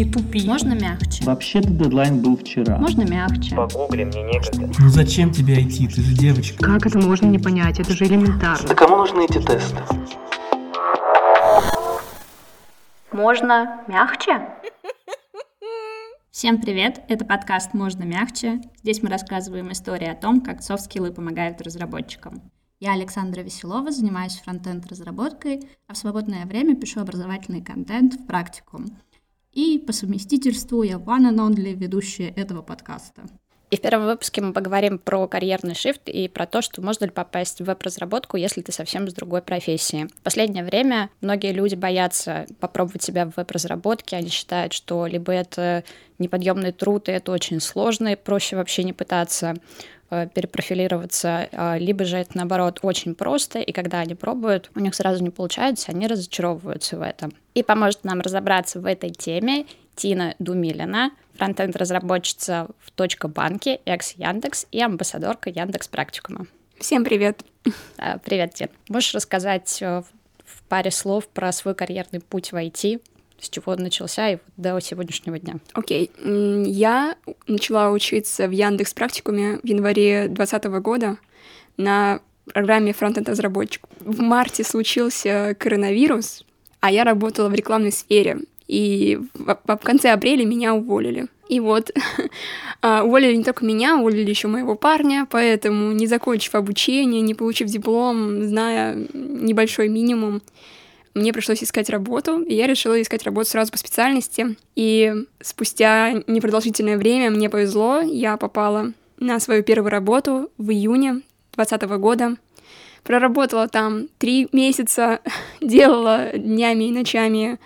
Не тупи. Можно мягче. Вообще-то дедлайн был вчера. Можно мягче. Погугли, мне некогда. Ну зачем тебе IT? Ты же девочка. Как это можно не понять? Это же элементарно. Да кому нужны эти тесты? Можно мягче? Всем привет! Это подкаст «Можно мягче». Здесь мы рассказываем истории о том, как софт-скиллы помогают разработчикам. Я Александра Веселова, занимаюсь фронтенд разработкой, а в свободное время пишу образовательный контент в практикум. И по совместительству я and only ведущая этого подкаста. И в первом выпуске мы поговорим про карьерный шифт и про то, что можно ли попасть в веб-разработку, если ты совсем с другой профессии. В последнее время многие люди боятся попробовать себя в веб-разработке. Они считают, что либо это неподъемный труд, и это очень сложно, и проще вообще не пытаться перепрофилироваться, а, либо же это наоборот очень просто, и когда они пробуют, у них сразу не получается, они разочаровываются в этом. И поможет нам разобраться в этой теме Тина Думилина, фронтенд-разработчица в Точка банке, экс Яндекс и амбассадорка Яндекс Практикума. Всем привет. А, привет, Тин. Можешь рассказать э, в паре слов про свой карьерный путь в IT, с чего он начался и до сегодняшнего дня? Окей. Okay. Я начала учиться в Яндекс Практикуме в январе 2020 года на программе фронтенд разработчик. В марте случился коронавирус, а я работала в рекламной сфере и в, в конце апреля меня уволили. И вот а, уволили не только меня, уволили еще моего парня, поэтому не закончив обучение, не получив диплом, зная небольшой минимум, мне пришлось искать работу, и я решила искать работу сразу по специальности. И спустя непродолжительное время мне повезло, я попала на свою первую работу в июне 2020 года. Проработала там три месяца, делала днями и ночами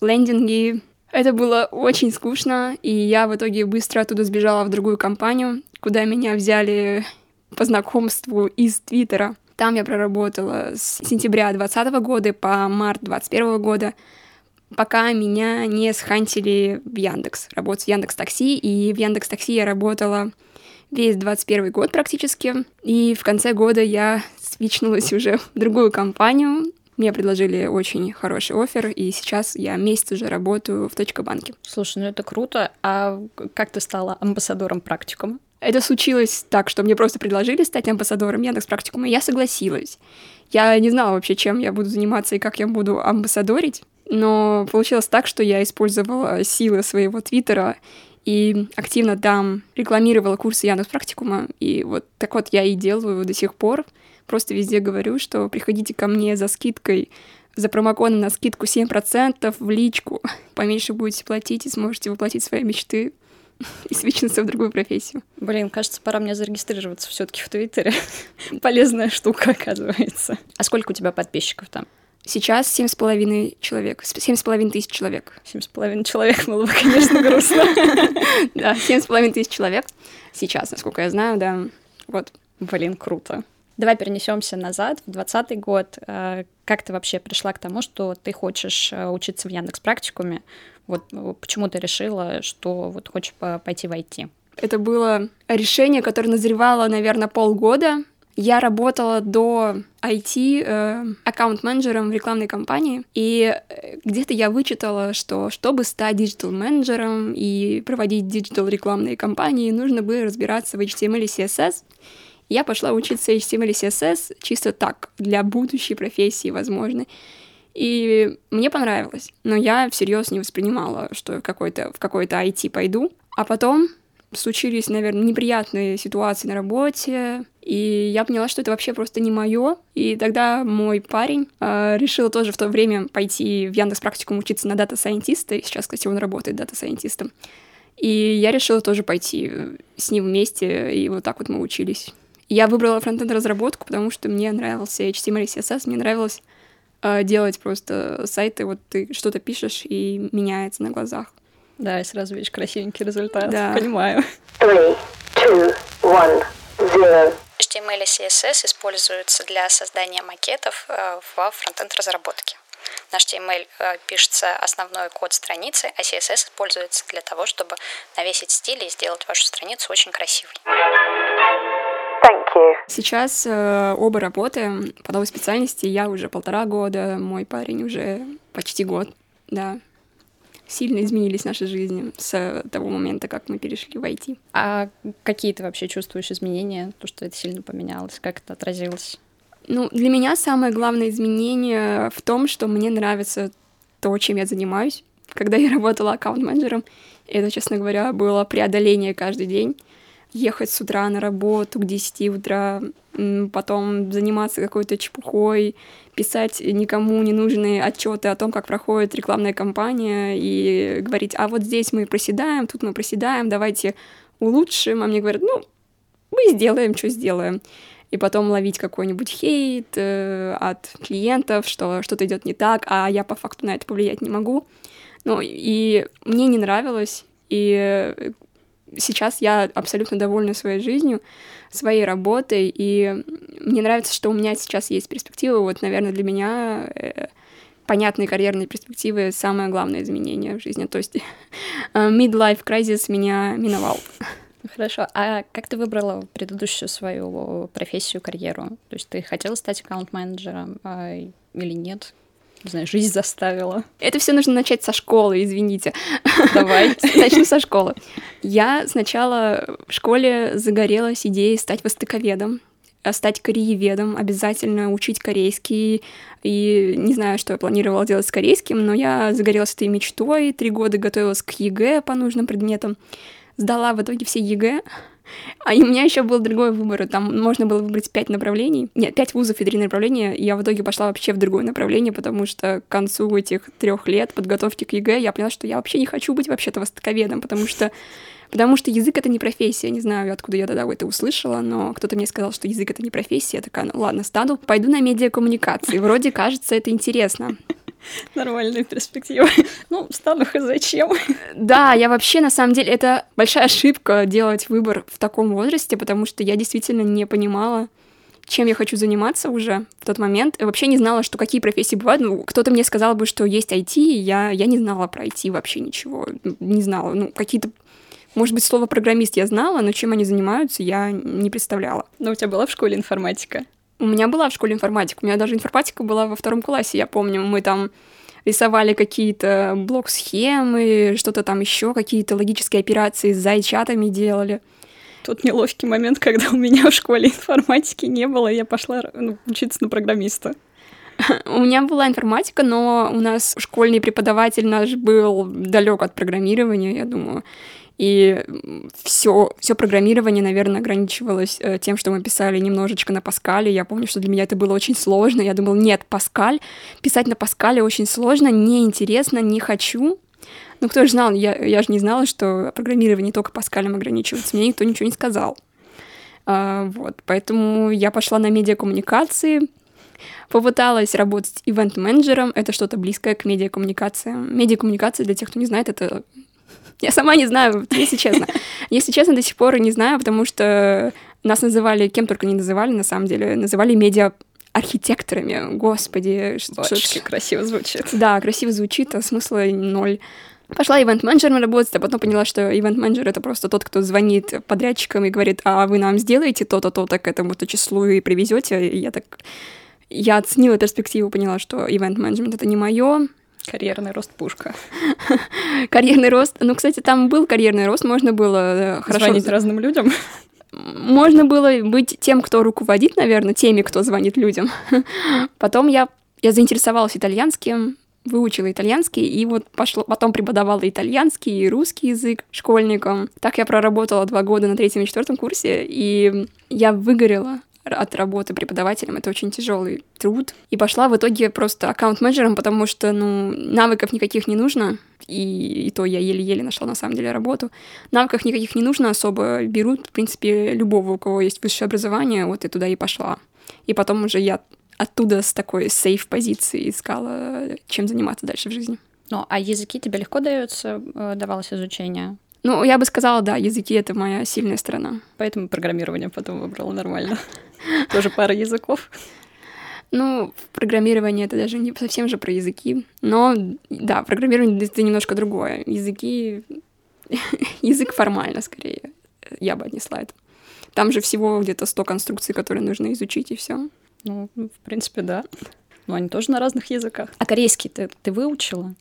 лендинги. Это было очень скучно, и я в итоге быстро оттуда сбежала в другую компанию, куда меня взяли по знакомству из Твиттера. Там я проработала с сентября 2020 года по март 2021 года, пока меня не схантили в Яндекс, работать в Яндекс Такси, и в Яндекс Такси я работала весь 21 год практически, и в конце года я свичнулась уже в другую компанию, мне предложили очень хороший офер, и сейчас я месяц уже работаю в точка банке. Слушай, ну это круто. А как ты стала амбассадором практикума? Это случилось так, что мне просто предложили стать амбассадором Яндекс практикума, и я согласилась. Я не знала вообще, чем я буду заниматься и как я буду амбассадорить, но получилось так, что я использовала силы своего твиттера и активно там рекламировала курсы Яндекс практикума, и вот так вот я и делаю до сих пор. Просто везде говорю, что приходите ко мне за скидкой, за промокодом на скидку 7% в личку. Поменьше будете платить и сможете воплотить свои мечты и свечиться в другую профессию. Блин, кажется, пора мне зарегистрироваться все таки в Твиттере. Полезная штука, оказывается. А сколько у тебя подписчиков там? Сейчас семь с половиной человек. Семь с половиной тысяч человек. Семь с половиной человек было бы, конечно, грустно. Да, семь с половиной тысяч человек. Сейчас, насколько я знаю, да. Вот. Блин, круто. Давай перенесемся назад, в двадцатый год. Э, как ты вообще пришла к тому, что ты хочешь э, учиться в Яндекс практикуме? Вот э, почему ты решила, что вот хочешь пойти в IT? Это было решение, которое назревало, наверное, полгода. Я работала до IT э, аккаунт-менеджером в рекламной кампании, и где-то я вычитала, что чтобы стать digital-менеджером и проводить digital-рекламные кампании, нужно бы разбираться в HTML и CSS. Я пошла учиться HTML и CSS чисто так, для будущей профессии, возможно. И мне понравилось, но я всерьез не воспринимала, что какой-то, в какой-то IT пойду. А потом случились, наверное, неприятные ситуации на работе, и я поняла, что это вообще просто не мое. И тогда мой парень э, решил тоже в то время пойти в Яндекс практикум учиться на data scientist а, и сейчас, кстати, он работает data scientist ом. И я решила тоже пойти с ним вместе, и вот так вот мы учились. Я выбрала фронтенд-разработку, потому что мне нравился HTML и CSS, мне нравилось э, делать просто сайты, вот ты что-то пишешь и меняется на глазах. Да, и сразу видишь красивенький результат. Да. Понимаю. Three, two, one, zero. HTML и CSS используются для создания макетов э, во фронтенд-разработке. На HTML э, пишется основной код страницы, а CSS используется для того, чтобы навесить стиль и сделать вашу страницу очень красивой. Сейчас э, оба работаем по новой специальности. Я уже полтора года, мой парень уже почти год, да. сильно изменились наши жизни с того момента, как мы перешли в IT. А какие ты вообще чувствуешь изменения, то, что это сильно поменялось, как это отразилось? Ну, для меня самое главное изменение в том, что мне нравится то, чем я занимаюсь. Когда я работала аккаунт-менеджером, это, честно говоря, было преодоление каждый день. Ехать с утра на работу к 10 утра, потом заниматься какой-то чепухой, писать никому не нужные отчеты о том, как проходит рекламная кампания, и говорить, а вот здесь мы проседаем, тут мы проседаем, давайте улучшим. А мне говорят, ну, мы сделаем, что сделаем. И потом ловить какой-нибудь хейт э, от клиентов, что что-то идет не так, а я по факту на это повлиять не могу. Ну, и мне не нравилось, и сейчас я абсолютно довольна своей жизнью, своей работой, и мне нравится, что у меня сейчас есть перспективы. Вот, наверное, для меня э, понятные карьерные перспективы — самое главное изменение в жизни. То есть э, midlife crisis меня миновал. Хорошо. А как ты выбрала предыдущую свою профессию, карьеру? То есть ты хотела стать аккаунт-менеджером а, или нет? Не знаю, жизнь заставила. Это все нужно начать со школы, извините. Давай. Начну со школы. Я сначала в школе загорелась идеей стать востоковедом э, стать корееведом, обязательно учить корейский. И не знаю, что я планировала делать с корейским, но я загорелась этой мечтой, три года готовилась к ЕГЭ по нужным предметам. Сдала в итоге все ЕГЭ, а у меня еще был другой выбор. Там можно было выбрать пять направлений. Нет, пять вузов и три направления. И я в итоге пошла вообще в другое направление, потому что к концу этих трех лет подготовки к ЕГЭ я поняла, что я вообще не хочу быть вообще-то востоковедом, потому что Потому что язык — это не профессия. Не знаю, откуда я тогда это услышала, но кто-то мне сказал, что язык — это не профессия. Я такая, ну ладно, стану, пойду на медиакоммуникации. Вроде кажется, это интересно. Нормальная перспектива. Ну, стану зачем? Да, я вообще, на самом деле, это большая ошибка делать выбор в таком возрасте, потому что я действительно не понимала, чем я хочу заниматься уже в тот момент. Я вообще не знала, что какие профессии бывают. Ну, кто-то мне сказал бы, что есть IT, я, я не знала про IT вообще ничего. Не знала. Ну, какие-то может быть, слово программист я знала, но чем они занимаются, я не представляла. Но у тебя была в школе информатика? У меня была в школе информатика. У меня даже информатика была во втором классе, я помню. Мы там рисовали какие-то блок-схемы, что-то там еще, какие-то логические операции с зайчатами делали. Тут неловкий момент, когда у меня в школе информатики не было, я пошла ну, учиться на программиста. У меня была информатика, но у нас школьный преподаватель наш был далек от программирования, я думаю. И все, все программирование, наверное, ограничивалось э, тем, что мы писали немножечко на Паскале. Я помню, что для меня это было очень сложно. Я думала, нет, Паскаль, писать на Паскале очень сложно, неинтересно, не хочу. Ну, кто же знал, я, я же не знала, что программирование только Паскалем ограничивается. Мне никто ничего не сказал. А, вот, поэтому я пошла на медиакоммуникации, попыталась работать ивент-менеджером. Это что-то близкое к медиакоммуникациям. Медиакоммуникация, для тех, кто не знает, это я сама не знаю, если честно. Если честно, до сих пор не знаю, потому что нас называли, кем только не называли, на самом деле, называли медиа архитекторами. Господи, Бочки, красиво звучит. Да, красиво звучит, а смысла ноль. Пошла ивент-менеджером работать, а потом поняла, что ивент-менеджер — это просто тот, кто звонит подрядчикам и говорит, а вы нам сделаете то-то, то-то к этому-то числу и привезете. И я так... Я оценила перспективу, поняла, что ивент-менеджмент — это не мое, Карьерный рост пушка. карьерный рост. Ну, кстати, там был карьерный рост, можно было э, хорошо... Звонить разным людям? Можно было быть тем, кто руководит, наверное, теми, кто звонит людям. Потом я, я заинтересовалась итальянским, выучила итальянский, и вот пошло, потом преподавала итальянский и русский язык школьникам. Так я проработала два года на третьем и четвертом курсе, и я выгорела от работы преподавателем. Это очень тяжелый труд. И пошла в итоге просто аккаунт-менеджером, потому что, ну, навыков никаких не нужно. И, и то я еле-еле нашла на самом деле работу. Навыков никаких не нужно особо. Берут, в принципе, любого, у кого есть высшее образование, вот и туда и пошла. И потом уже я оттуда с такой сейф-позиции искала, чем заниматься дальше в жизни. Ну, а языки тебе легко даются, э, давалось изучение? Ну, я бы сказала, да, языки — это моя сильная сторона. Поэтому программирование потом выбрала нормально. Тоже пара языков. Ну, программирование это даже не совсем же про языки. Но да, программирование это немножко другое. Языки... Язык формально, скорее, я бы отнесла это. Там же всего где-то 100 конструкций, которые нужно изучить, и все. Ну, в принципе, да. Но они тоже на разных языках. А корейский ты, ты выучила?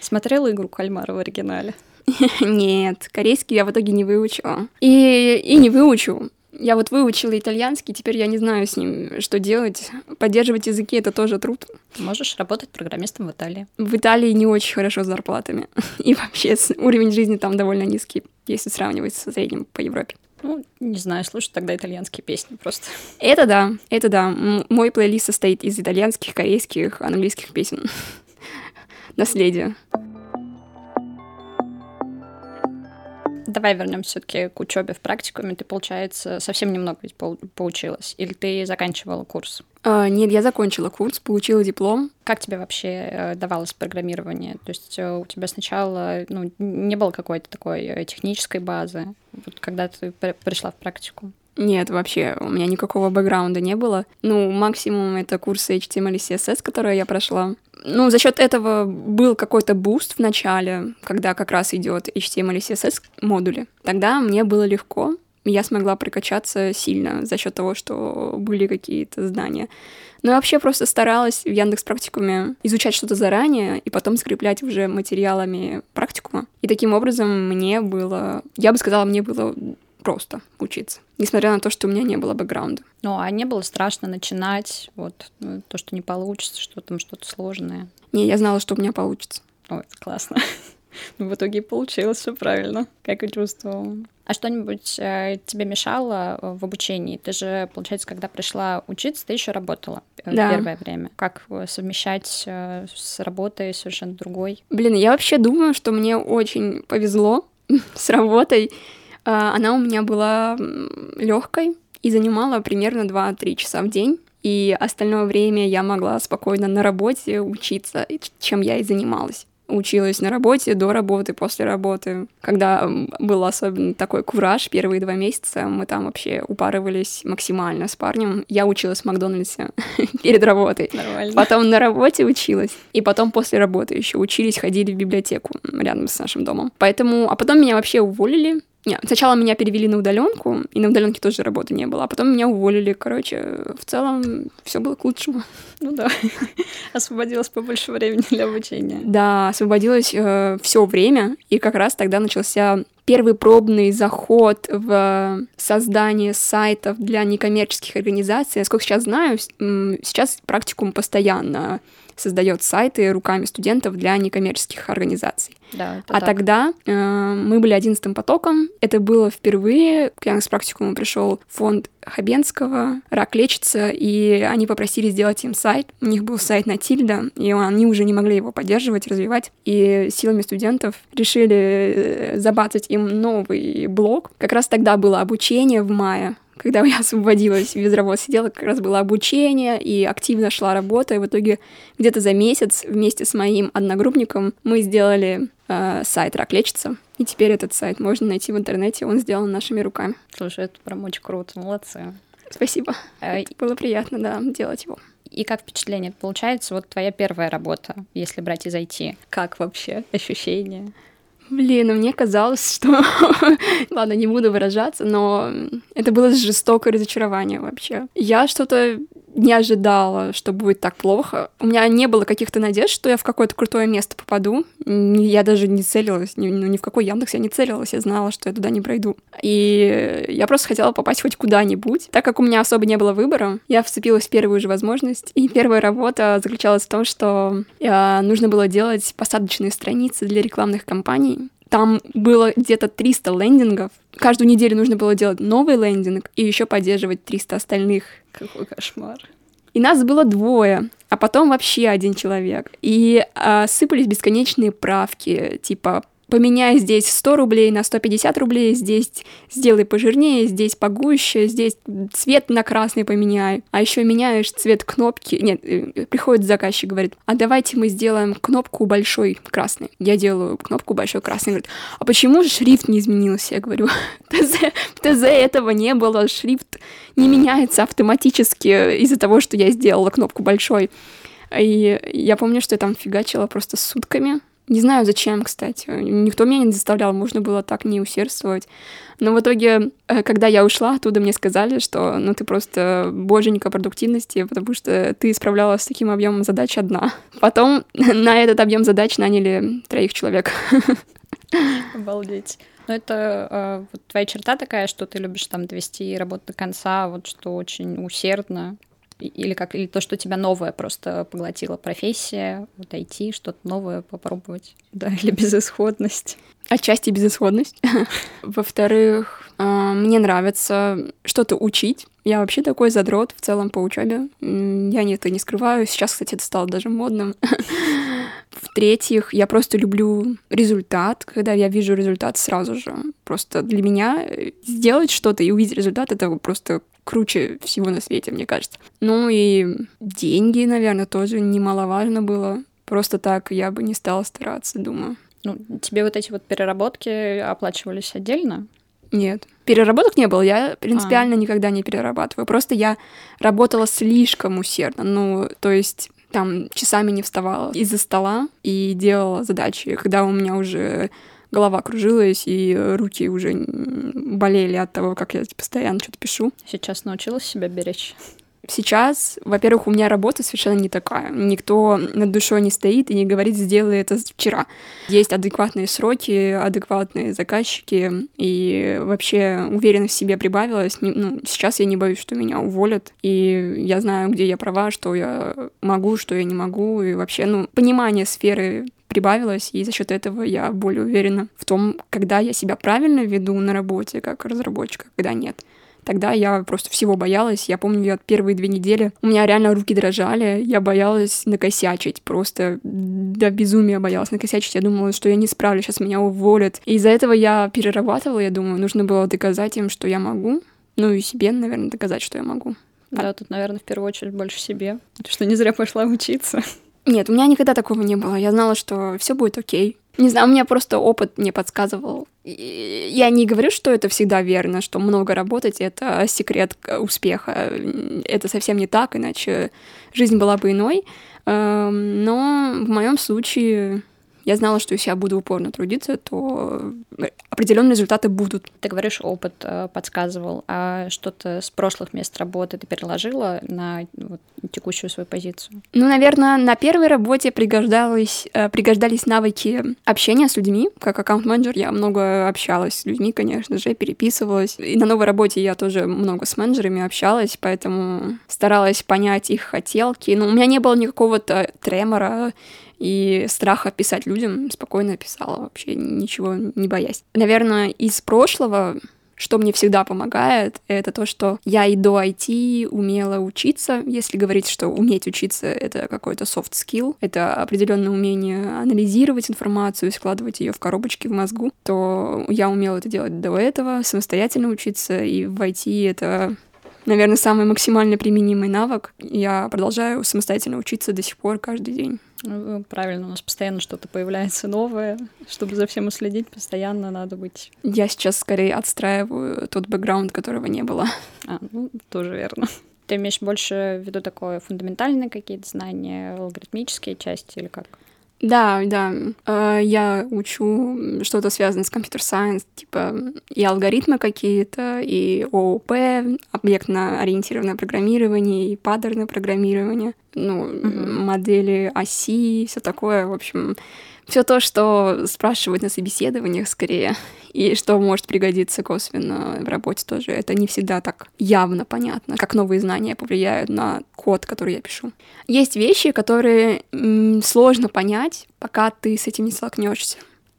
Смотрела игру «Кальмара» в оригинале? Нет, корейский я в итоге не выучила. И, и не выучу. Я вот выучила итальянский, теперь я не знаю с ним, что делать. Поддерживать языки — это тоже труд. Можешь работать программистом в Италии. В Италии не очень хорошо с зарплатами. И вообще уровень жизни там довольно низкий, если сравнивать со средним по Европе. Ну, не знаю, слушай тогда итальянские песни просто. Это да, это да. Мой плейлист состоит из итальянских, корейских, английских песен. Наследие. Давай вернемся все-таки к учебе в практикуме. Ты, получается, совсем немного ведь поучилась? Или ты заканчивала курс? А, нет, я закончила курс, получила диплом. Как тебе вообще э, давалось программирование? То есть э, у тебя сначала ну, не было какой-то такой э, технической базы, вот когда ты пришла в практику? Нет, вообще, у меня никакого бэкграунда не было. Ну, максимум это курсы HTML и CSS, которые я прошла. Ну, за счет этого был какой-то буст в начале, когда как раз идет HTML и CSS модули. Тогда мне было легко, я смогла прокачаться сильно за счет того, что были какие-то знания. Но я вообще просто старалась в Яндекс Практикуме изучать что-то заранее и потом скреплять уже материалами практикума. И таким образом мне было, я бы сказала, мне было просто учиться, несмотря на то, что у меня не было бэкграунда. Ну, а не было страшно начинать, вот, ну, то, что не получится, что там что-то сложное? Не, я знала, что у меня получится. Ой, это классно. Ну, в итоге получилось все правильно, как и чувствовала. А что-нибудь э, тебе мешало э, в обучении? Ты же, получается, когда пришла учиться, ты еще работала э, да. первое время. Как э, совмещать э, с работой совершенно другой? Блин, я вообще думаю, что мне очень повезло с работой. А, она у меня была легкой и занимала примерно 2-3 часа в день. И остальное время я могла спокойно на работе учиться, чем я и занималась училась на работе, до работы, после работы. Когда был особенно такой кураж, первые два месяца мы там вообще упарывались максимально с парнем. Я училась в Макдональдсе перед работой. Нормально. Потом на работе училась. И потом после работы еще учились, ходили в библиотеку рядом с нашим домом. Поэтому... А потом меня вообще уволили. Нет, сначала меня перевели на удаленку, и на удаленке тоже работы не было, а потом меня уволили. Короче, в целом все было к лучшему. Ну да, освободилось побольше времени для обучения. Да, освободилось э, все время, и как раз тогда начался первый пробный заход в создание сайтов для некоммерческих организаций. Насколько сейчас знаю, сейчас практикум постоянно создает сайты руками студентов для некоммерческих организаций. Да, а так. тогда э, мы были одиннадцатым потоком. Это было впервые. К Яндекс практикуму пришел фонд Хабенского, рак лечится, и они попросили сделать им сайт. У них был сайт на Тильда, и они уже не могли его поддерживать, развивать. И силами студентов решили э, забацать им новый блог. Как раз тогда было обучение в мае когда я освободилась, без работы сидела, как раз было обучение, и активно шла работа, и в итоге где-то за месяц вместе с моим одногруппником мы сделали э, сайт «Рак лечится», и теперь этот сайт можно найти в интернете, он сделан нашими руками. Слушай, это прям очень круто, молодцы. Спасибо. А... Было приятно, да, делать его. И как впечатление? Получается, вот твоя первая работа, если брать из IT. Как вообще ощущения? Блин, ну мне казалось, что... Ладно, не буду выражаться, но это было жестокое разочарование вообще. Я что-то не ожидала, что будет так плохо. У меня не было каких-то надежд, что я в какое-то крутое место попаду. Я даже не целилась, ни, ну, ни в какой Яндекс я не целилась, я знала, что я туда не пройду. И я просто хотела попасть хоть куда-нибудь. Так как у меня особо не было выбора, я вцепилась в первую же возможность. И первая работа заключалась в том, что э, нужно было делать посадочные страницы для рекламных кампаний. Там было где-то 300 лендингов. Каждую неделю нужно было делать новый лендинг и еще поддерживать 300 остальных. Какой кошмар. И нас было двое, а потом вообще один человек. И а, сыпались бесконечные правки, типа поменяй здесь 100 рублей на 150 рублей, здесь сделай пожирнее, здесь погуще, здесь цвет на красный поменяй, а еще меняешь цвет кнопки. Нет, э, приходит заказчик, говорит, а давайте мы сделаем кнопку большой красный. Я делаю кнопку большой красный. Говорит, а почему же шрифт не изменился? Я говорю, ТЗ, ТЗ этого не было, шрифт не меняется автоматически из-за того, что я сделала кнопку большой. И я помню, что я там фигачила просто сутками, Не знаю, зачем, кстати. Никто меня не заставлял, можно было так не усердствовать. Но в итоге, э, когда я ушла оттуда, мне сказали, что ну ты просто боженька продуктивности, потому что ты справлялась с таким объемом задач одна. Потом на этот объем задач наняли троих человек. Обалдеть. Ну, это э, вот твоя черта такая, что ты любишь там довести работу до конца, вот что очень усердно. Или как или то, что тебя новое просто поглотила профессия, вот IT, что-то новое попробовать, да, или безысходность. Отчасти безысходность. Во-вторых, а, мне нравится что-то учить. Я вообще такой задрот в целом по учебе. Я это не скрываю. Сейчас, кстати, это стало даже модным. В-третьих, я просто люблю результат, когда я вижу результат сразу же. Просто для меня сделать что-то и увидеть результат — это просто круче всего на свете, мне кажется. Ну и деньги, наверное, тоже немаловажно было. Просто так я бы не стала стараться, думаю. Ну, тебе вот эти вот переработки оплачивались отдельно? Нет. Переработок не было, я принципиально а. никогда не перерабатываю. Просто я работала слишком усердно. Ну, то есть там часами не вставала из-за стола и делала задачи, когда у меня уже голова кружилась, и руки уже болели от того, как я постоянно что-то пишу. Сейчас научилась себя беречь? Сейчас, во-первых, у меня работа совершенно не такая. Никто над душой не стоит и не говорит, сделай это вчера. Есть адекватные сроки, адекватные заказчики, и вообще уверенность в себе прибавилась. Ну, сейчас я не боюсь, что меня уволят, и я знаю, где я права, что я могу, что я не могу, и вообще, ну, понимание сферы прибавилось, и за счет этого я более уверена в том, когда я себя правильно веду на работе как разработчик, а когда нет. Тогда я просто всего боялась. Я помню, я первые две недели у меня реально руки дрожали. Я боялась накосячить. Просто до безумия боялась накосячить. Я думала, что я не справлюсь, сейчас меня уволят. И из-за этого я перерабатывала. Я думаю, нужно было доказать им, что я могу. Ну и себе, наверное, доказать, что я могу. Да, тут, наверное, в первую очередь больше себе. Что не зря пошла учиться. Нет, у меня никогда такого не было. Я знала, что все будет окей. Не знаю, у меня просто опыт мне подсказывал. Я не говорю, что это всегда верно, что много работать — это секрет успеха. Это совсем не так, иначе жизнь была бы иной. Эм, но в моем случае я знала, что если я буду упорно трудиться, то определенные результаты будут. Ты говоришь, опыт э, подсказывал, а что-то с прошлых мест работы ты переложила на вот, текущую свою позицию? Ну, наверное, на первой работе пригождались, э, пригождались навыки общения с людьми. Как аккаунт-менеджер я много общалась с людьми, конечно же, переписывалась. И на новой работе я тоже много с менеджерами общалась, поэтому старалась понять их хотелки. Но у меня не было никакого-то тремора и страха писать людям спокойно писала, вообще ничего не боясь. Наверное, из прошлого что мне всегда помогает, это то, что я и до IT умела учиться. Если говорить, что уметь учиться — это какой-то soft skill, это определенное умение анализировать информацию, складывать ее в коробочки в мозгу, то я умела это делать до этого, самостоятельно учиться, и в IT это наверное, самый максимально применимый навык. Я продолжаю самостоятельно учиться до сих пор каждый день. Ну, правильно, у нас постоянно что-то появляется новое. Чтобы за всем уследить, постоянно надо быть. Я сейчас скорее отстраиваю тот бэкграунд, которого не было. А, ну, тоже верно. Ты имеешь больше в виду такое фундаментальные какие-то знания, алгоритмические части или как? Да, да. Э, я учу что-то связанное с компьютер-сайенс, типа и алгоритмы какие-то, и ООП, объектно-ориентированное программирование, и паттерны программирования, ну, угу. модели оси, все такое, в общем, все то, что спрашивают на собеседованиях скорее, и что может пригодиться косвенно в работе тоже. Это не всегда так явно понятно, как новые знания повлияют на код, который я пишу. Есть вещи, которые сложно понять, пока ты с этим не столкнешься.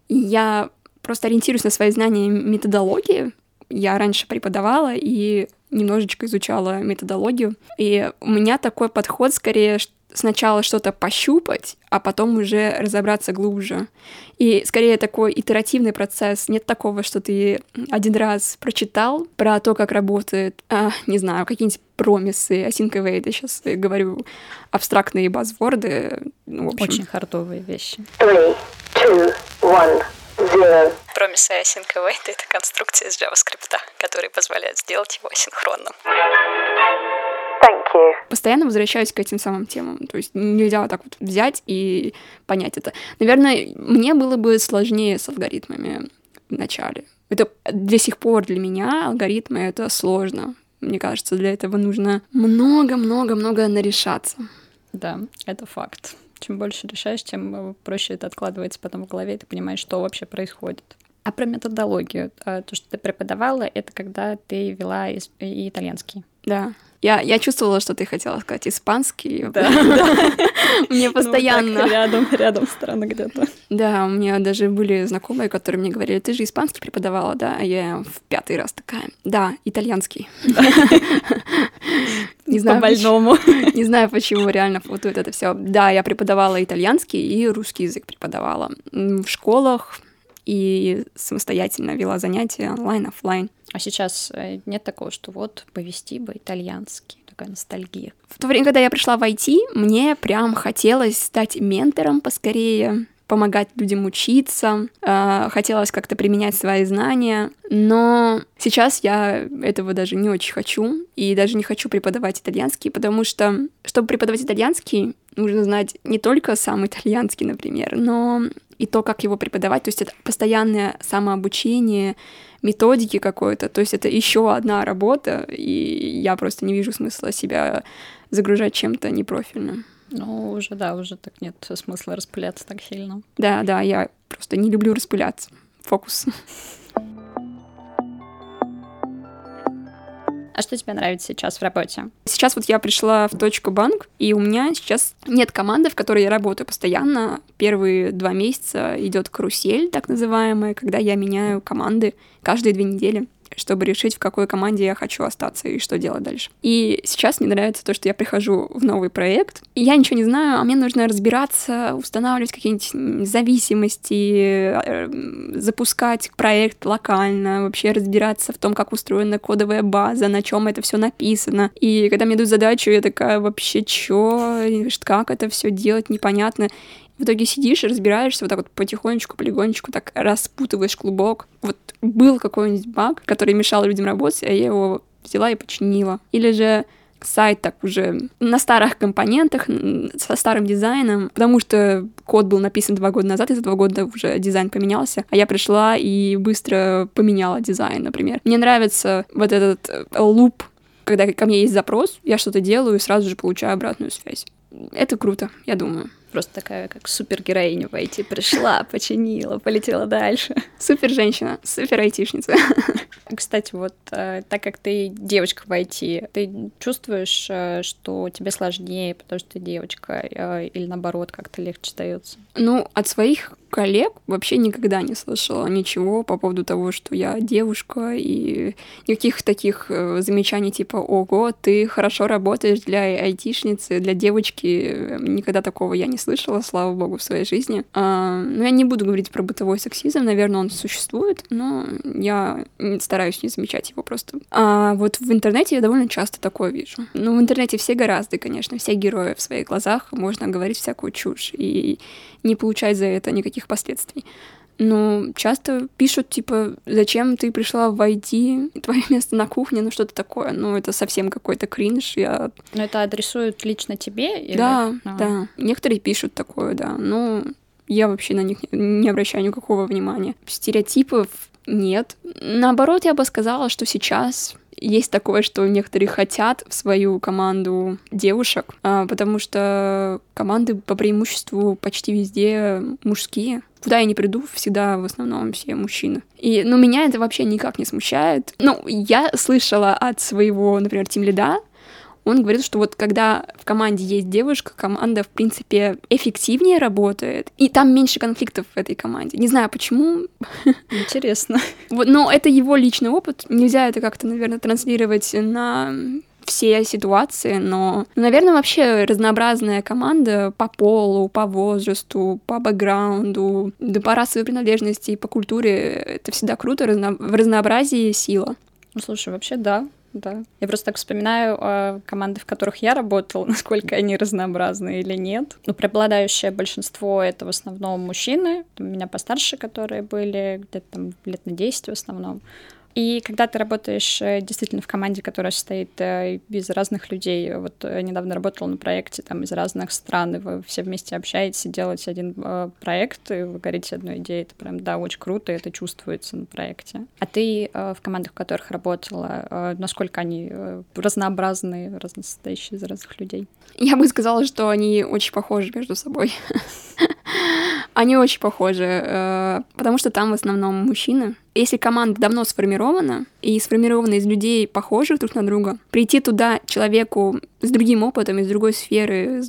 Я просто ориентируюсь на свои знания методологии. Я раньше преподавала и немножечко изучала методологию. И у меня такой подход скорее, сначала что-то пощупать, а потом уже разобраться глубже. И скорее такой итеративный процесс. Нет такого, что ты один раз прочитал про то, как работает, а, не знаю, какие-нибудь промисы, async await, я сейчас говорю абстрактные базворды. Ну, в общем. Очень хардовые вещи. Three, two, one, zero. Промисы async await — это конструкция из JavaScript, которая позволяет сделать его асинхронным. Thank you. Постоянно возвращаюсь к этим самым темам. То есть нельзя вот так вот взять и понять это. Наверное, мне было бы сложнее с алгоритмами в начале. Это до сих пор для меня алгоритмы это сложно. Мне кажется, для этого нужно много-много-много нарешаться. Да, это факт. Чем больше решаешь, тем э, проще это откладывается потом в голове, и ты понимаешь, что вообще происходит. А про методологию, а, то, что ты преподавала, это когда ты вела и итальянский. Да. Я, я чувствовала, что ты хотела сказать испанский. Да, Мне постоянно. рядом, рядом страны где-то. Да, у меня даже были знакомые, которые мне говорили, ты же испанский преподавала, да? А я в пятый раз такая, да, итальянский. Не знаю, больному. не знаю, почему реально путают это все. Да, я преподавала итальянский и русский язык преподавала в школах и самостоятельно вела занятия онлайн, оффлайн. А сейчас э, нет такого, что вот повести бы итальянский, такая ностальгия. В то время, когда я пришла в IT, мне прям хотелось стать ментором поскорее, помогать людям учиться, э, хотелось как-то применять свои знания, но сейчас я этого даже не очень хочу, и даже не хочу преподавать итальянский, потому что, чтобы преподавать итальянский, нужно знать не только сам итальянский, например, но и то, как его преподавать, то есть это постоянное самообучение, методики какой-то, то есть это еще одна работа, и я просто не вижу смысла себя загружать чем-то непрофильным. Ну, уже, да, уже так нет смысла распыляться так сильно. Да, да, я просто не люблю распыляться. Фокус. А что тебе нравится сейчас в работе? Сейчас вот я пришла в точку банк, и у меня сейчас нет команды, в которой я работаю постоянно. Первые два месяца идет карусель, так называемая, когда я меняю команды каждые две недели чтобы решить, в какой команде я хочу остаться и что делать дальше. И сейчас мне нравится то, что я прихожу в новый проект, и я ничего не знаю, а мне нужно разбираться, устанавливать какие-нибудь зависимости, э, запускать проект локально, вообще разбираться в том, как устроена кодовая база, на чем это все написано. И когда мне дают задачу, я такая, вообще чё, как это все делать, непонятно. В итоге сидишь разбираешься вот так вот потихонечку, полигонечку, так распутываешь клубок. Вот был какой-нибудь баг, который мешал людям работать, а я его взяла и починила. Или же сайт так уже на старых компонентах, со старым дизайном, потому что код был написан два года назад, и за два года уже дизайн поменялся, а я пришла и быстро поменяла дизайн, например. Мне нравится вот этот э, луп, когда ко мне есть запрос, я что-то делаю и сразу же получаю обратную связь. Это круто, я думаю. Просто такая, как супергероиня войти. Пришла, починила, полетела дальше. Супер женщина, супер айтишница. Кстати, вот э, так как ты девочка в IT, ты чувствуешь, э, что тебе сложнее, потому что ты девочка, э, или наоборот, как-то легче дается? Ну, от своих коллег вообще никогда не слышала ничего по поводу того, что я девушка, и никаких таких э, замечаний типа «Ого, ты хорошо работаешь для айтишницы, для девочки». Никогда такого я не слышала, слава богу, в своей жизни. А, ну, я не буду говорить про бытовой сексизм, наверное, он существует, но я стараюсь не замечать его просто. А вот в интернете я довольно часто такое вижу. Ну, в интернете все гораздо, конечно, все герои в своих глазах, можно говорить всякую чушь и не получать за это никаких последствий. Но часто пишут, типа, зачем ты пришла в IT, твое место на кухне, ну что-то такое. Ну, это совсем какой-то кринж. Я... Но это адресуют лично тебе? Или... Да, А. да. Некоторые пишут такое, да. Но я вообще на них не- не обращаю никакого внимания. Стереотипов нет. Наоборот, я бы сказала, что сейчас есть такое, что некоторые хотят в свою команду девушек, а, потому что команды по преимуществу почти везде мужские. Куда я не приду, всегда в основном все мужчины. И, ну, меня это вообще никак не смущает. Ну, я слышала от своего, например, тимлида, он говорит, что вот когда в команде есть девушка, команда, в принципе, эффективнее работает, и там меньше конфликтов в этой команде. Не знаю почему, Интересно. вот, но это его личный опыт. Нельзя это как-то, наверное, транслировать на все ситуации, но, наверное, вообще разнообразная команда по полу, по возрасту, по бэкграунду, да по расовой принадлежности и по культуре, это всегда круто, разно- в разнообразии сила. Ну, слушай, вообще да, да. Я просто так вспоминаю э, команды, в которых я работала, насколько они разнообразны или нет. Ну, преобладающее большинство — это в основном мужчины, у меня постарше, которые были где-то там лет на 10 в основном. И когда ты работаешь э, действительно в команде, которая состоит э, из разных людей, вот э, недавно работала на проекте там из разных стран, и вы все вместе общаетесь, делаете один проект, и вы горите одной идеей, это прям, да, очень круто, и это чувствуется на проекте. А ты в командах, в которых работала, насколько они разнообразные, разностоящие из разных людей? Я бы сказала, что они очень похожи между собой. Они очень похожи, потому что там в основном мужчины. Если команда давно сформирована и сформирована из людей, похожих друг на друга, прийти туда человеку с другим опытом, из другой сферы,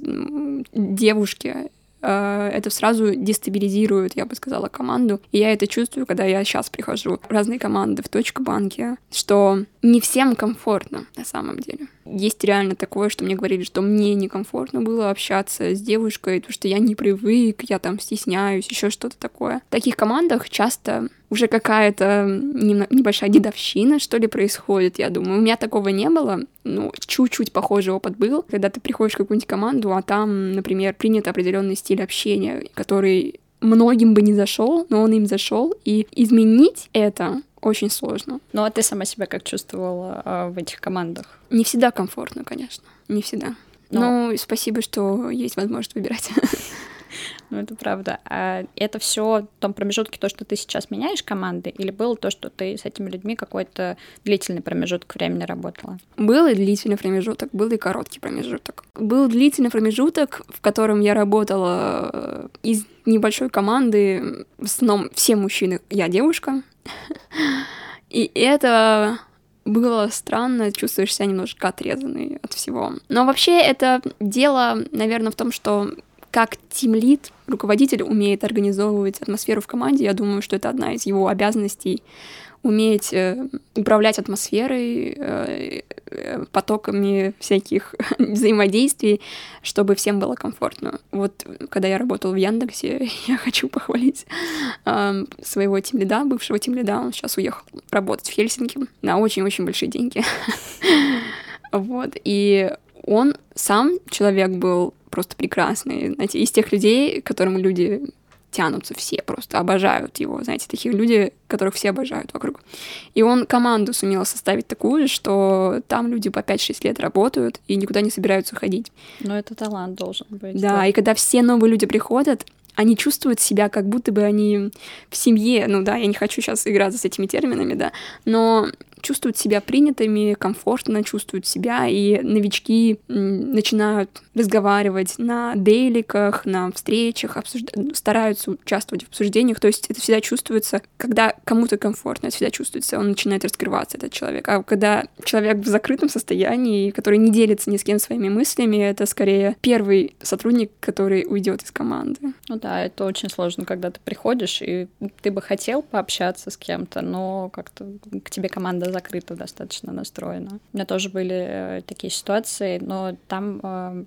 девушке, Э, это сразу дестабилизирует, я бы сказала, команду. И я это чувствую, когда я сейчас прихожу в разные команды в точку банки, что не всем комфортно на самом деле. Есть реально такое, что мне говорили, что мне некомфортно было общаться с девушкой, потому что я не привык, я там стесняюсь, еще что-то такое. В таких командах часто уже какая-то небольшая дедовщина, что ли, происходит, я думаю. У меня такого не было, ну, чуть-чуть похожий опыт был, когда ты приходишь в какую-нибудь команду, а там, например, принят определенный стиль общения, который многим бы не зашел, но он им зашел, и изменить это очень сложно. Ну а ты сама себя как чувствовала а, в этих командах? Не всегда комфортно, конечно, не всегда. Но... Ну, спасибо, что есть возможность выбирать. Ну, это правда. А это все в том промежутке, то, что ты сейчас меняешь команды, или было то, что ты с этими людьми какой-то длительный промежуток времени работала? Был и длительный промежуток, был и короткий промежуток. Был длительный промежуток, в котором я работала э, из небольшой команды, в основном все мужчины, я девушка. И это было странно, чувствуешь себя немножко отрезанный от всего. Но вообще это дело, наверное, в том, что как тимлид, руководитель умеет организовывать атмосферу в команде, я думаю, что это одна из его обязанностей уметь э, управлять атмосферой, э, э, потоками всяких взаимодействий, чтобы всем было комфортно. Вот когда я работала в Яндексе, я хочу похвалить э, своего тимлида, бывшего тимлида, он сейчас уехал работать в Хельсинки на очень-очень большие деньги. Вот, и он сам человек был просто прекрасный. Знаете, из тех людей, к которым люди тянутся все, просто обожают его, знаете, таких людей, которых все обожают вокруг. И он команду сумел составить такую, что там люди по 5-6 лет работают и никуда не собираются уходить. Но это талант должен быть. Да, да, и когда все новые люди приходят, они чувствуют себя, как будто бы они в семье, ну да, я не хочу сейчас играться с этими терминами, да, но чувствуют себя принятыми, комфортно чувствуют себя, и новички начинают разговаривать на дейликах, на встречах, обсужда... стараются участвовать в обсуждениях, то есть это всегда чувствуется, когда кому-то комфортно, это всегда чувствуется, он начинает раскрываться, этот человек. А когда человек в закрытом состоянии, который не делится ни с кем своими мыслями, это скорее первый сотрудник, который уйдет из команды. Ну да, это очень сложно, когда ты приходишь, и ты бы хотел пообщаться с кем-то, но как-то к тебе команда закрыто достаточно настроена. У меня тоже были э, такие ситуации, но там, э,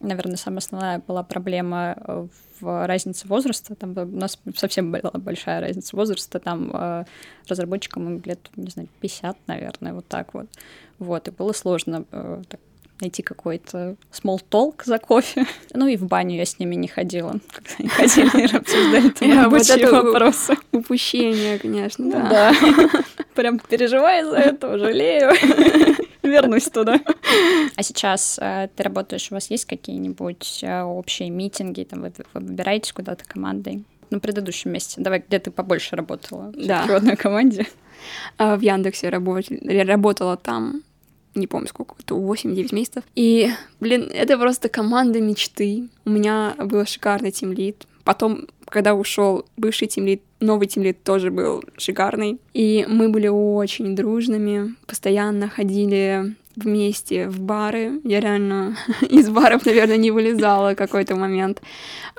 наверное, самая основная была проблема э, в разнице возраста. Там у нас совсем была большая разница возраста. Там разработчикам лет, не знаю, 50, наверное, вот так вот. Вот, и было сложно так найти какой-то small talk за кофе. Ну и в баню я с ними не ходила, когда они ходили обсуждали там рабочие вопросы. Упущение, конечно, да. Да. Прям переживаю за это, жалею. Вернусь туда. А сейчас э, ты работаешь, у вас есть какие-нибудь э, общие митинги, там вы, вы выбираетесь куда-то командой? На предыдущем месте. Давай, где ты побольше работала? Да. В одной команде. А, в Яндексе работала там не помню сколько, это 8-9 месяцев. И, блин, это просто команда мечты. У меня был шикарный тимлид. Потом, когда ушел бывший тимлид, новый тимлид тоже был шикарный. И мы были очень дружными, постоянно ходили вместе в бары. Я реально из баров, наверное, не вылезала какой-то момент.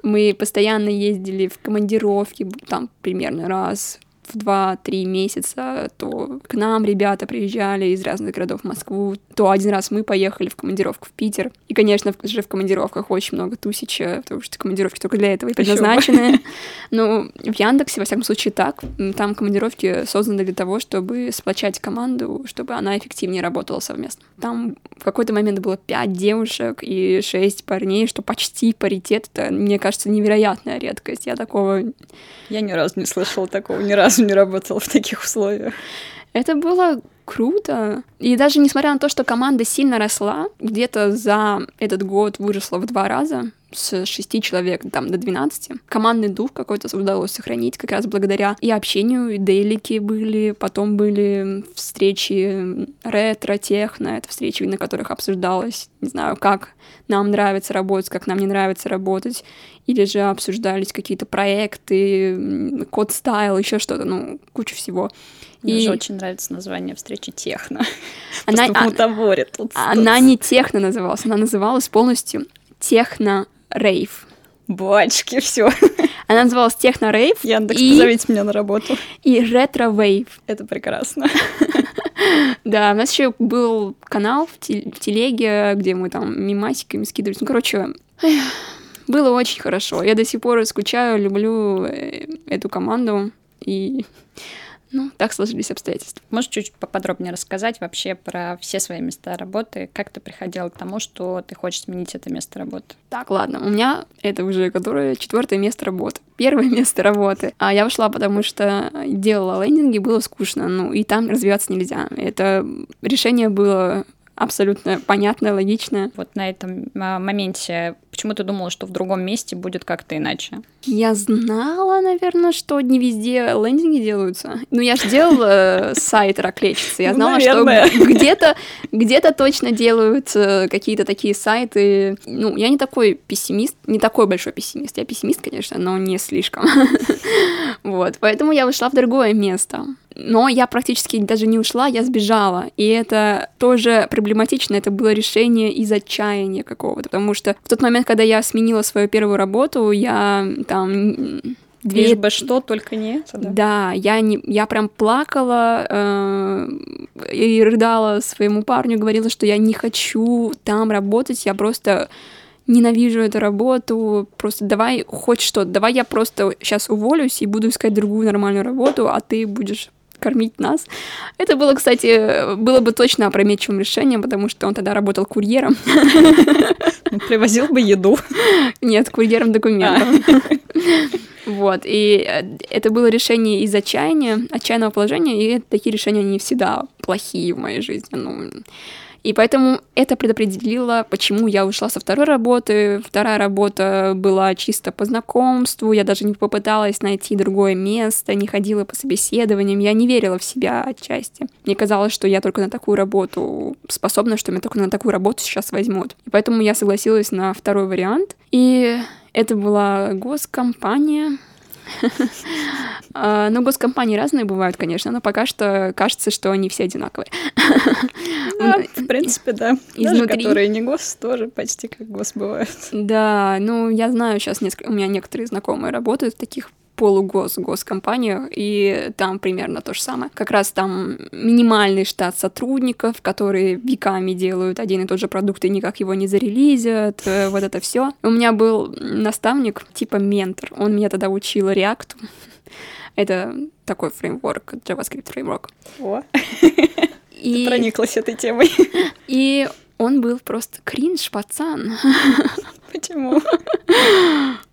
Мы постоянно ездили в командировки, там примерно раз в 2-3 месяца, то к нам ребята приезжали из разных городов в Москву, то один раз мы поехали в командировку в Питер. И, конечно, же в командировках очень много тусича, потому что командировки только для этого и предназначены. Ну, в Яндексе, во всяком случае, так. Там командировки созданы для того, чтобы сплочать команду, чтобы она эффективнее работала совместно. Там в какой-то момент было 5 девушек и 6 парней, что почти паритет. Это, мне кажется, невероятная редкость. Я такого... Я ни разу не слышала такого, ни разу разу не работала в таких условиях. Это было круто. И даже несмотря на то, что команда сильно росла, где-то за этот год выросла в два раза, с 6 человек там до 12. Командный дух какой-то удалось сохранить как раз благодаря и общению, и дейлики были, потом были встречи ретро, техно, это встречи, на которых обсуждалось, не знаю, как нам нравится работать, как нам не нравится работать, или же обсуждались какие-то проекты, код стайл, еще что-то, ну, куча всего. Мне и... же очень нравится название встречи техно. Она, а, она не техно называлась, она называлась полностью техно рейв. Бочки, все. Она называлась Техно Рейв. Яндекс, и... позовите меня на работу. И Ретро Вейв. Это прекрасно. Да, у нас еще был канал в телеге, где мы там мимасиками скидывались. Ну, короче, было очень хорошо. Я до сих пор скучаю, люблю э, эту команду. И ну, так сложились обстоятельства. Можешь чуть поподробнее рассказать вообще про все свои места работы? Как ты приходила к тому, что ты хочешь сменить это место работы? Так, ладно, у меня это уже которое четвертое место работы. Первое место работы. А я ушла, потому что делала лендинги, было скучно, ну, и там развиваться нельзя. Это решение было абсолютно понятное, логичное. Вот на этом а, моменте почему ты думала, что в другом месте будет как-то иначе? Я знала, наверное, что не везде лендинги делаются. Ну, я же делала сайт Раклечицы. Я знала, что где-то где точно делают э, какие-то такие сайты. Ну, я не такой пессимист, не такой большой пессимист. Я пессимист, конечно, но не слишком. Вот, поэтому я ушла в другое место. Но я практически даже не ушла, я сбежала. И это тоже проблематично. Это было решение из отчаяния какого-то. Потому что в тот момент, когда я сменила свою первую работу, я там Две... Лишь бы что, только не это, да? Да, я, не, я прям плакала э, и рыдала своему парню, говорила, что я не хочу там работать, я просто ненавижу эту работу, просто давай хоть что, давай я просто сейчас уволюсь и буду искать другую нормальную работу, а ты будешь кормить нас. Это было, кстати, было бы точно опрометчивым решением, потому что он тогда работал курьером. Привозил бы еду. Нет, курьером документов. А. Вот, и э, это было решение из отчаяния, отчаянного положения, и такие решения, они всегда плохие в моей жизни. Ну, и поэтому это предопределило, почему я ушла со второй работы. Вторая работа была чисто по знакомству, я даже не попыталась найти другое место, не ходила по собеседованиям, я не верила в себя отчасти. Мне казалось, что я только на такую работу способна, что меня только на такую работу сейчас возьмут. И поэтому я согласилась на второй вариант. И это была госкомпания, ну, госкомпании разные бывают, конечно, но пока что кажется, что они все одинаковые. В принципе, да. Даже которые не гос, тоже почти как гос бывают. Да, ну, я знаю сейчас, у меня некоторые знакомые работают в таких полугос госкомпаниях, и там примерно то же самое. Как раз там минимальный штат сотрудников, которые веками делают один и тот же продукт и никак его не зарелизят, э, вот это все. У меня был наставник, типа ментор, он меня тогда учил React. Это такой фреймворк, JavaScript фреймворк. О, и... Прониклась этой темой. И он был просто кринж, пацан. Почему?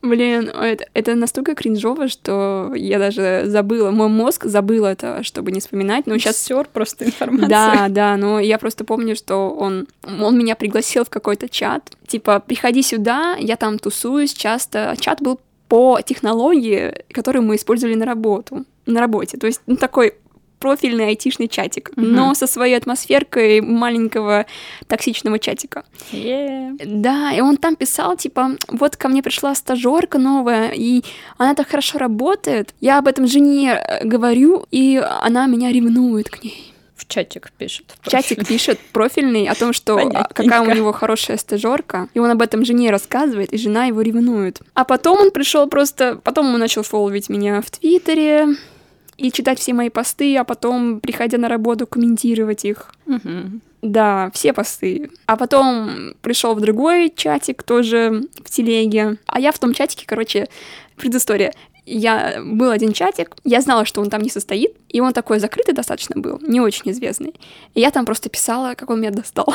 Блин, это, это настолько кринжово, что я даже забыла, мой мозг забыл это, чтобы не вспоминать, но сейчас... Стер просто информацию. Да, да, но я просто помню, что он, он меня пригласил в какой-то чат, типа, приходи сюда, я там тусуюсь часто. Чат был по технологии, которую мы использовали на работу, на работе. То есть, ну, такой профильный айтишный чатик, угу. но со своей атмосферкой маленького токсичного чатика. Yeah. Да, и он там писал, типа, вот ко мне пришла стажерка новая, и она так хорошо работает, я об этом жене э, говорю, и она меня ревнует к ней. В чатик пишет. В чатик пишет профильный о том, что а, какая у него хорошая стажерка, и он об этом жене рассказывает, и жена его ревнует. А потом он пришел просто, потом он начал фолловить меня в Твиттере, и читать все мои посты, а потом, приходя на работу, комментировать их. Угу. Да, все посты. А потом пришел в другой чатик, тоже в телеге. А я в том чатике, короче, предыстория. Я был один чатик, я знала, что он там не состоит, и он такой закрытый достаточно был, не очень известный. И я там просто писала, как он меня достал.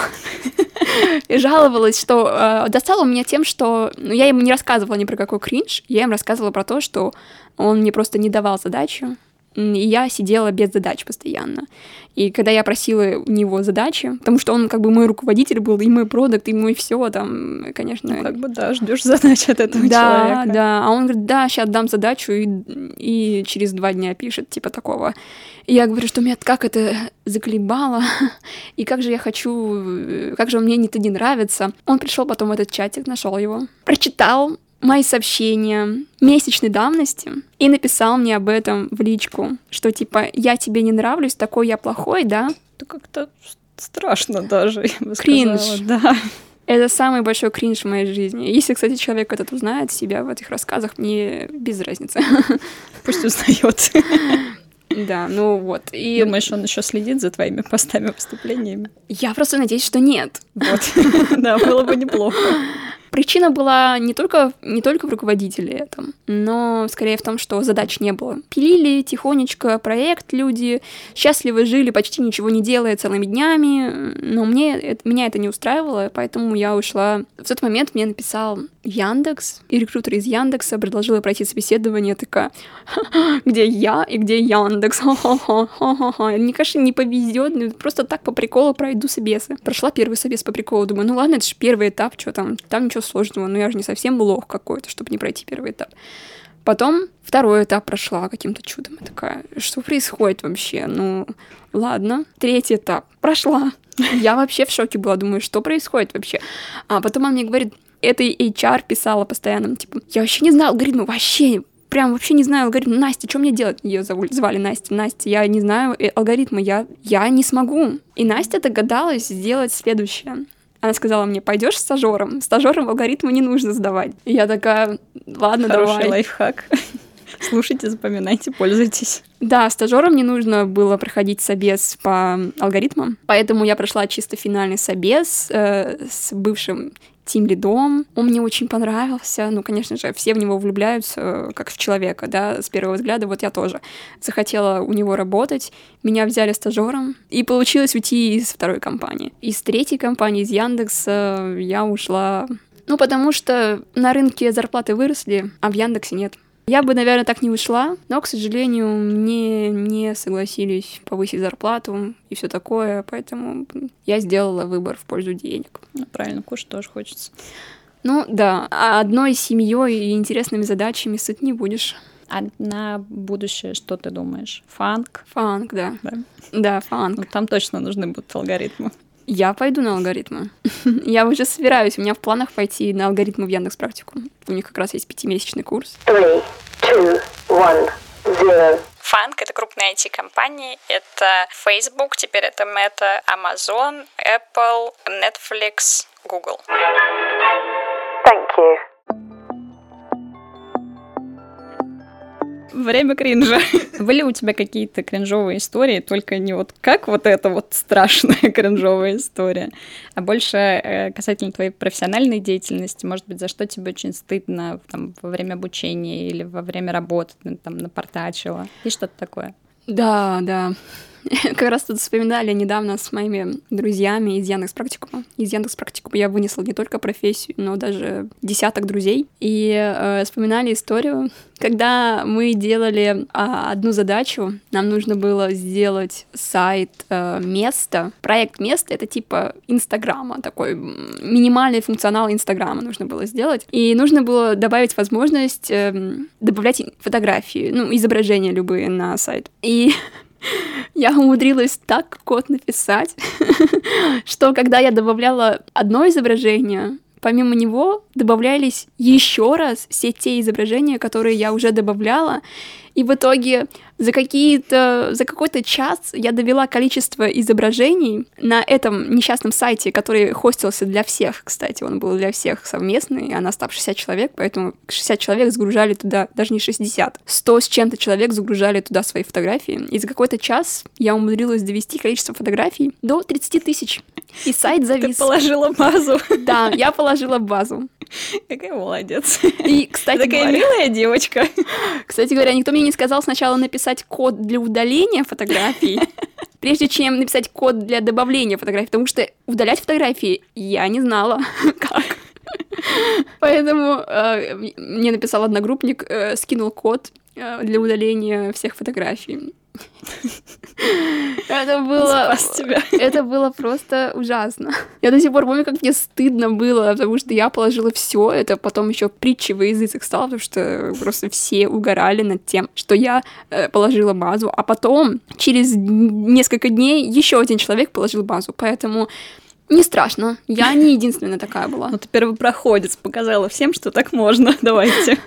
И жаловалась, что э, достал он меня тем, что ну, я ему не рассказывала ни про какой кринж, я им рассказывала про то, что он мне просто не давал задачу, и я сидела без задач постоянно. И когда я просила у него задачи, потому что он как бы мой руководитель был, и мой продукт, и мой все там, конечно... Ну, как бы, да, ждешь задач от этого да, человека. да. А он говорит, да, сейчас дам задачу, и, и через два дня пишет, типа такого. И я говорю, что меня как это заколебало, и как же я хочу, э, как же мне это не нравится. Он пришел потом в этот чатик, нашел его, прочитал мои сообщения месячной давности и написал мне об этом в личку, что типа я тебе не нравлюсь, такой я плохой, да? Это как-то страшно даже, я бы Кринж. сказала, Да. Это самый большой кринж в моей жизни. Если, кстати, человек этот узнает себя в этих рассказах, мне без разницы. Пусть узнает. Да, ну вот. И Думаешь, он еще следит за твоими постами, выступлениями? я просто надеюсь, что нет. Вот. Да, было бы неплохо. Причина была не только, не только в руководителе этом, но скорее в том, что задач не было. Пилили тихонечко проект люди, счастливо жили, почти ничего не делая целыми днями, но мне, это- меня это не устраивало, поэтому я ушла. В тот момент мне написал Яндекс, и рекрутер из Яндекса предложила пройти собеседование, такая, где я и где Яндекс. Мне кажется, не повезет, ну, просто так по приколу пройду собесы. Прошла первый собес по приколу, думаю, ну ладно, это же первый этап, что там, там ничего сложного, ну я же не совсем лох какой-то, чтобы не пройти первый этап. Потом второй этап прошла каким-то чудом. Я такая, что происходит вообще? Ну, ладно. Третий этап прошла. Я вообще в шоке была, думаю, что происходит вообще? А потом он мне говорит, это HR писала постоянно, типа, я вообще не знаю алгоритмы, вообще, прям вообще не знаю алгоритм. Настя, что мне делать? Ее звали Настя. Настя, я не знаю э, алгоритмы, я, я не смогу. И Настя догадалась сделать следующее. Она сказала мне, пойдешь стажером? Стажерам алгоритмы не нужно сдавать. И я такая, ладно, Хороший давай. лайфхак. Слушайте, запоминайте, пользуйтесь. Да, стажерам не нужно было проходить собес по алгоритмам, поэтому я прошла чисто финальный собес э, с бывшим тим лидом. Он мне очень понравился. Ну, конечно же, все в него влюбляются, э, как в человека, да, с первого взгляда. Вот я тоже захотела у него работать. Меня взяли стажером, и получилось уйти из второй компании. Из третьей компании, из Яндекса, я ушла ну, потому что на рынке зарплаты выросли, а в Яндексе нет. Я бы, наверное, так не ушла, но, к сожалению, мне не согласились повысить зарплату и все такое, поэтому я сделала выбор в пользу денег. Ну, правильно, кушать тоже хочется. Ну да, а одной семьей и интересными задачами сыт не будешь. А на будущее что ты думаешь? Фанк? Фанк, да. Да. Да, фанк. Ну, там точно нужны будут алгоритмы. Я пойду на алгоритмы. Я уже собираюсь, у меня в планах пойти на алгоритмы в Яндекс практику. У них как раз есть пятимесячный курс. Three, two, one, zero. Фанк — это крупные IT-компании. Это Facebook, теперь это Meta, Amazon, Apple, Netflix, Google. Thank you. Время кринжа. Были у тебя какие-то кринжовые истории, только не вот как вот эта вот страшная кринжовая история, а больше э, касательно твоей профессиональной деятельности, может быть, за что тебе очень стыдно там, во время обучения или во время работы, ты там напортачила, и что-то такое. Да, да. Как раз тут вспоминали недавно с моими друзьями из Яндекс Практикума. Из Яндекс Практикума я вынесла не только профессию, но даже десяток друзей. И э, вспоминали историю, когда мы делали а, одну задачу, нам нужно было сделать сайт э, места. Проект места — это типа Инстаграма, такой минимальный функционал Инстаграма нужно было сделать. И нужно было добавить возможность эм, добавлять фотографии, ну, изображения любые на сайт. И я умудрилась так код написать, что когда я добавляла одно изображение, помимо него добавлялись еще раз все те изображения, которые я уже добавляла, и в итоге за какие-то за какой-то час я довела количество изображений на этом несчастном сайте, который хостился для всех, кстати, он был для всех совместный, а нас там 60 человек, поэтому 60 человек загружали туда, даже не 60, 100 с чем-то человек загружали туда свои фотографии, и за какой-то час я умудрилась довести количество фотографий до 30 тысяч, и сайт Ты завис. положила базу. Да, я положила базу. Какая молодец. И, кстати Такая говоря, милая девочка. Кстати говоря, никто мне не сказал сначала написать код для удаления фотографий, прежде чем написать код для добавления фотографий, потому что удалять фотографии я не знала, как. Поэтому э, мне написал одногруппник, э, скинул код, э, для удаления всех фотографий. Это было... Это было просто ужасно. Я до сих пор помню, как мне стыдно было, потому что я положила все. Это потом еще притчи во языцах стало, потому что просто все угорали над тем, что я э, положила базу. А потом, через несколько дней, еще один человек положил базу. Поэтому не страшно. Я не единственная такая была. Ну, ты первопроходец, показала всем, что так можно. Давайте.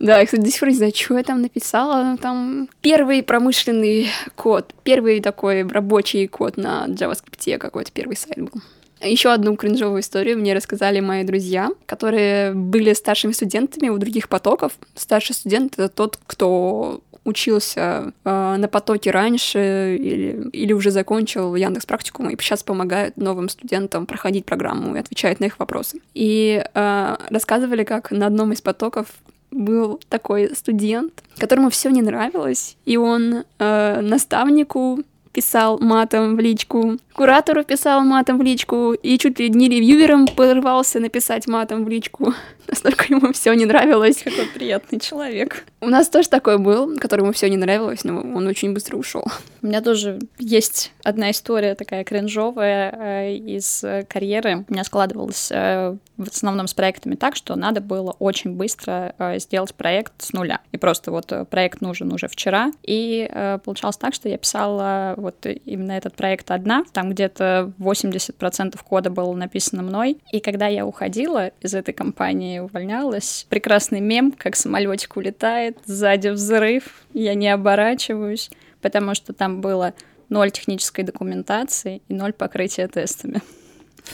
Да, я, кстати, до сих пор не знаю, что я там написала. Там первый промышленный код, первый такой рабочий код на JavaScript, какой-то первый сайт был. Еще одну кринжовую историю мне рассказали мои друзья, которые были старшими студентами у других потоков. Старший студент — это тот, кто учился э, на потоке раньше или, или уже закончил Яндекс практикум и сейчас помогает новым студентам проходить программу и отвечает на их вопросы. И э, рассказывали, как на одном из потоков был такой студент, которому все не нравилось, и он э, наставнику писал матом в личку, куратору писал матом в личку, и чуть ли не ревьюером порывался написать матом в личку. Настолько ему все не нравилось. Какой приятный человек. У нас тоже такой был, которому все не нравилось, но он очень быстро ушел. У меня тоже есть одна история такая кринжовая э, из карьеры. У меня складывалось э, в основном с проектами так, что надо было очень быстро э, сделать проект с нуля. И просто вот э, проект нужен уже вчера. И э, получалось так, что я писала вот именно этот проект одна. Там где-то 80% кода было написано мной. И когда я уходила из этой компании, увольнялась, прекрасный мем, как самолетик улетает, сзади взрыв, я не оборачиваюсь, потому что там было ноль технической документации и ноль покрытия тестами.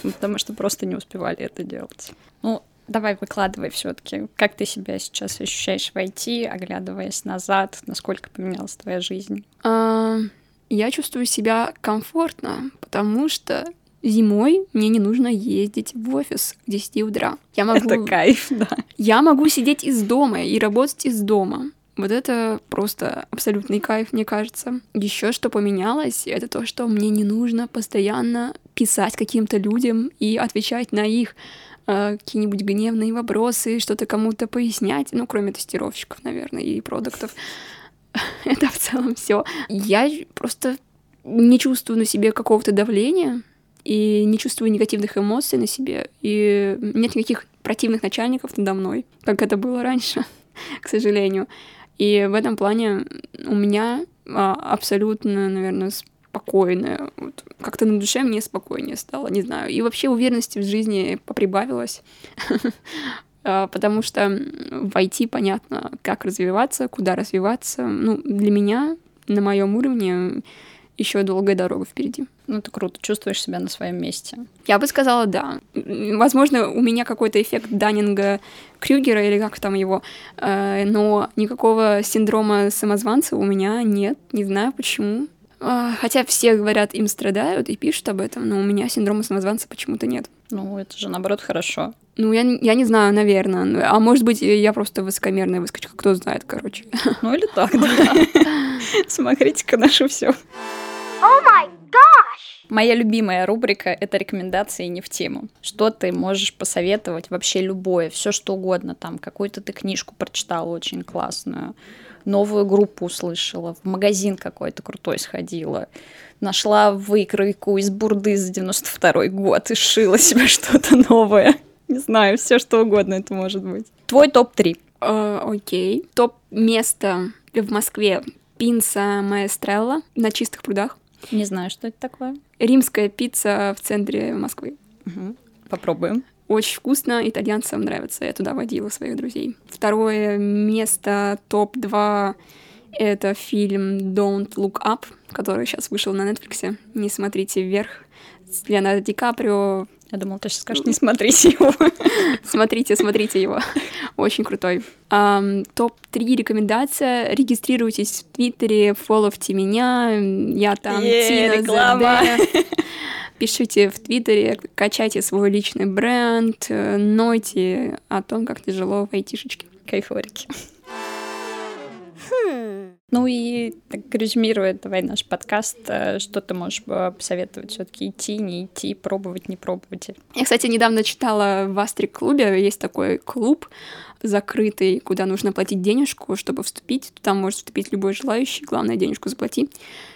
Потому что просто не успевали это делать. Ну, давай выкладывай все-таки, как ты себя сейчас ощущаешь в IT, оглядываясь назад, насколько поменялась твоя жизнь? А, я чувствую себя комфортно, потому что зимой мне не нужно ездить в офис к 10 утра. Я могу... Это кайф, да. Я могу сидеть из дома и работать из дома. Вот это просто абсолютный кайф, мне кажется. Еще что поменялось, это то, что мне не нужно постоянно писать каким-то людям и отвечать на их э, какие-нибудь гневные вопросы, что-то кому-то пояснять, ну, кроме тестировщиков, наверное, и продуктов. это в целом все. Я просто не чувствую на себе какого-то давления и не чувствую негативных эмоций на себе, и нет никаких противных начальников надо мной, как это было раньше, к сожалению. И в этом плане у меня а, абсолютно, наверное, спокойная. Вот, как-то на душе мне спокойнее стало, не знаю. И вообще уверенности в жизни поприбавилось. А, потому что в IT понятно, как развиваться, куда развиваться. Ну, для меня на моем уровне еще долгая дорога впереди. Ну, это круто, чувствуешь себя на своем месте. Я бы сказала, да. Возможно, у меня какой-то эффект Даннинга Крюгера или как там его, э, но никакого синдрома самозванца у меня нет. Не знаю почему. А, хотя все говорят, им страдают и пишут об этом, но у меня синдрома самозванца почему-то нет. Ну, это же наоборот хорошо. Ну, я, я не знаю, наверное. А может быть, я просто высокомерная выскочка, кто знает, короче. Ну или так, да. Смотрите-ка наше все. Oh my gosh! Моя любимая рубрика — это рекомендации не в тему. Что ты можешь посоветовать? Вообще любое, все что угодно. Там какую-то ты книжку прочитала очень классную, новую группу услышала, в магазин какой-то крутой сходила, нашла выкройку из бурды за 92 год и шила себе что-то новое. Не знаю, все что угодно это может быть. Твой топ-3. А, окей. Топ место в Москве. Пинца Маэстрелла на чистых прудах. Не знаю, что это такое. Римская пицца в центре Москвы. Угу. Попробуем. Очень вкусно, итальянцам нравится. Я туда водила своих друзей. Второе место, топ-2, это фильм Don't Look Up, который сейчас вышел на Netflix. Не смотрите вверх. С Леонардо Ди Каприо. Я думала, ты сейчас скажешь, не смотрите его. Смотрите, смотрите его. Очень крутой. Um, Топ-3 рекомендация. Регистрируйтесь в Твиттере, фолловьте меня. Я там Тина реклама. Пишите в Твиттере, качайте свой личный бренд, э, нойте о том, как тяжело в айтишечке. Кайфорики. Ну и так резюмируя, давай наш подкаст, э, что ты можешь э, посоветовать все-таки идти, не идти, пробовать, не пробовать? Я, кстати, недавно читала в Астрик-клубе, есть такой клуб закрытый, куда нужно платить денежку, чтобы вступить. Там может вступить любой желающий, главное, денежку заплати.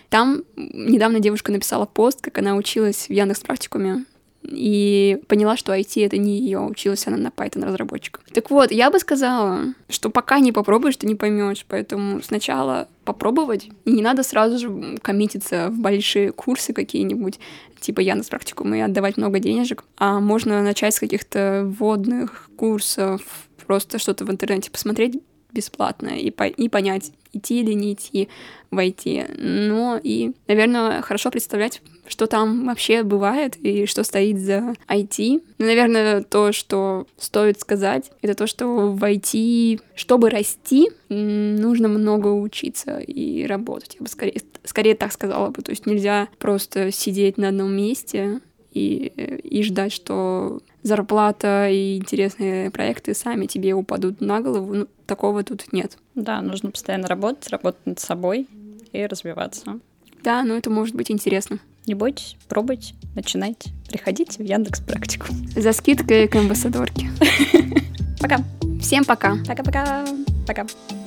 Там недавно девушка написала пост, как она училась в Яндекс практикуме и поняла, что IT это не ее, училась она на Python разработчика. Так вот, я бы сказала, что пока не попробуешь, ты не поймешь, поэтому сначала попробовать, и не надо сразу же коммититься в большие курсы какие-нибудь, типа Яндекс практикум и отдавать много денежек, а можно начать с каких-то вводных курсов, просто что-то в интернете посмотреть бесплатно и, по и понять, идти или не идти в IT. Но и, наверное, хорошо представлять, что там вообще бывает и что стоит за IT. Ну, наверное, то, что стоит сказать, это то, что в IT, чтобы расти, нужно много учиться и работать. Я бы скорее, скорее так сказала бы. То есть нельзя просто сидеть на одном месте и, и ждать, что зарплата и интересные проекты сами тебе упадут на голову. Ну, такого тут нет. Да, нужно постоянно работать, работать над собой и развиваться. Да, но это может быть интересно. Не бойтесь, пробуйте, начинайте. Приходите в Яндекс Практику. За скидкой к амбассадорке. Пока. Всем пока. Пока-пока. Пока. -пока. пока.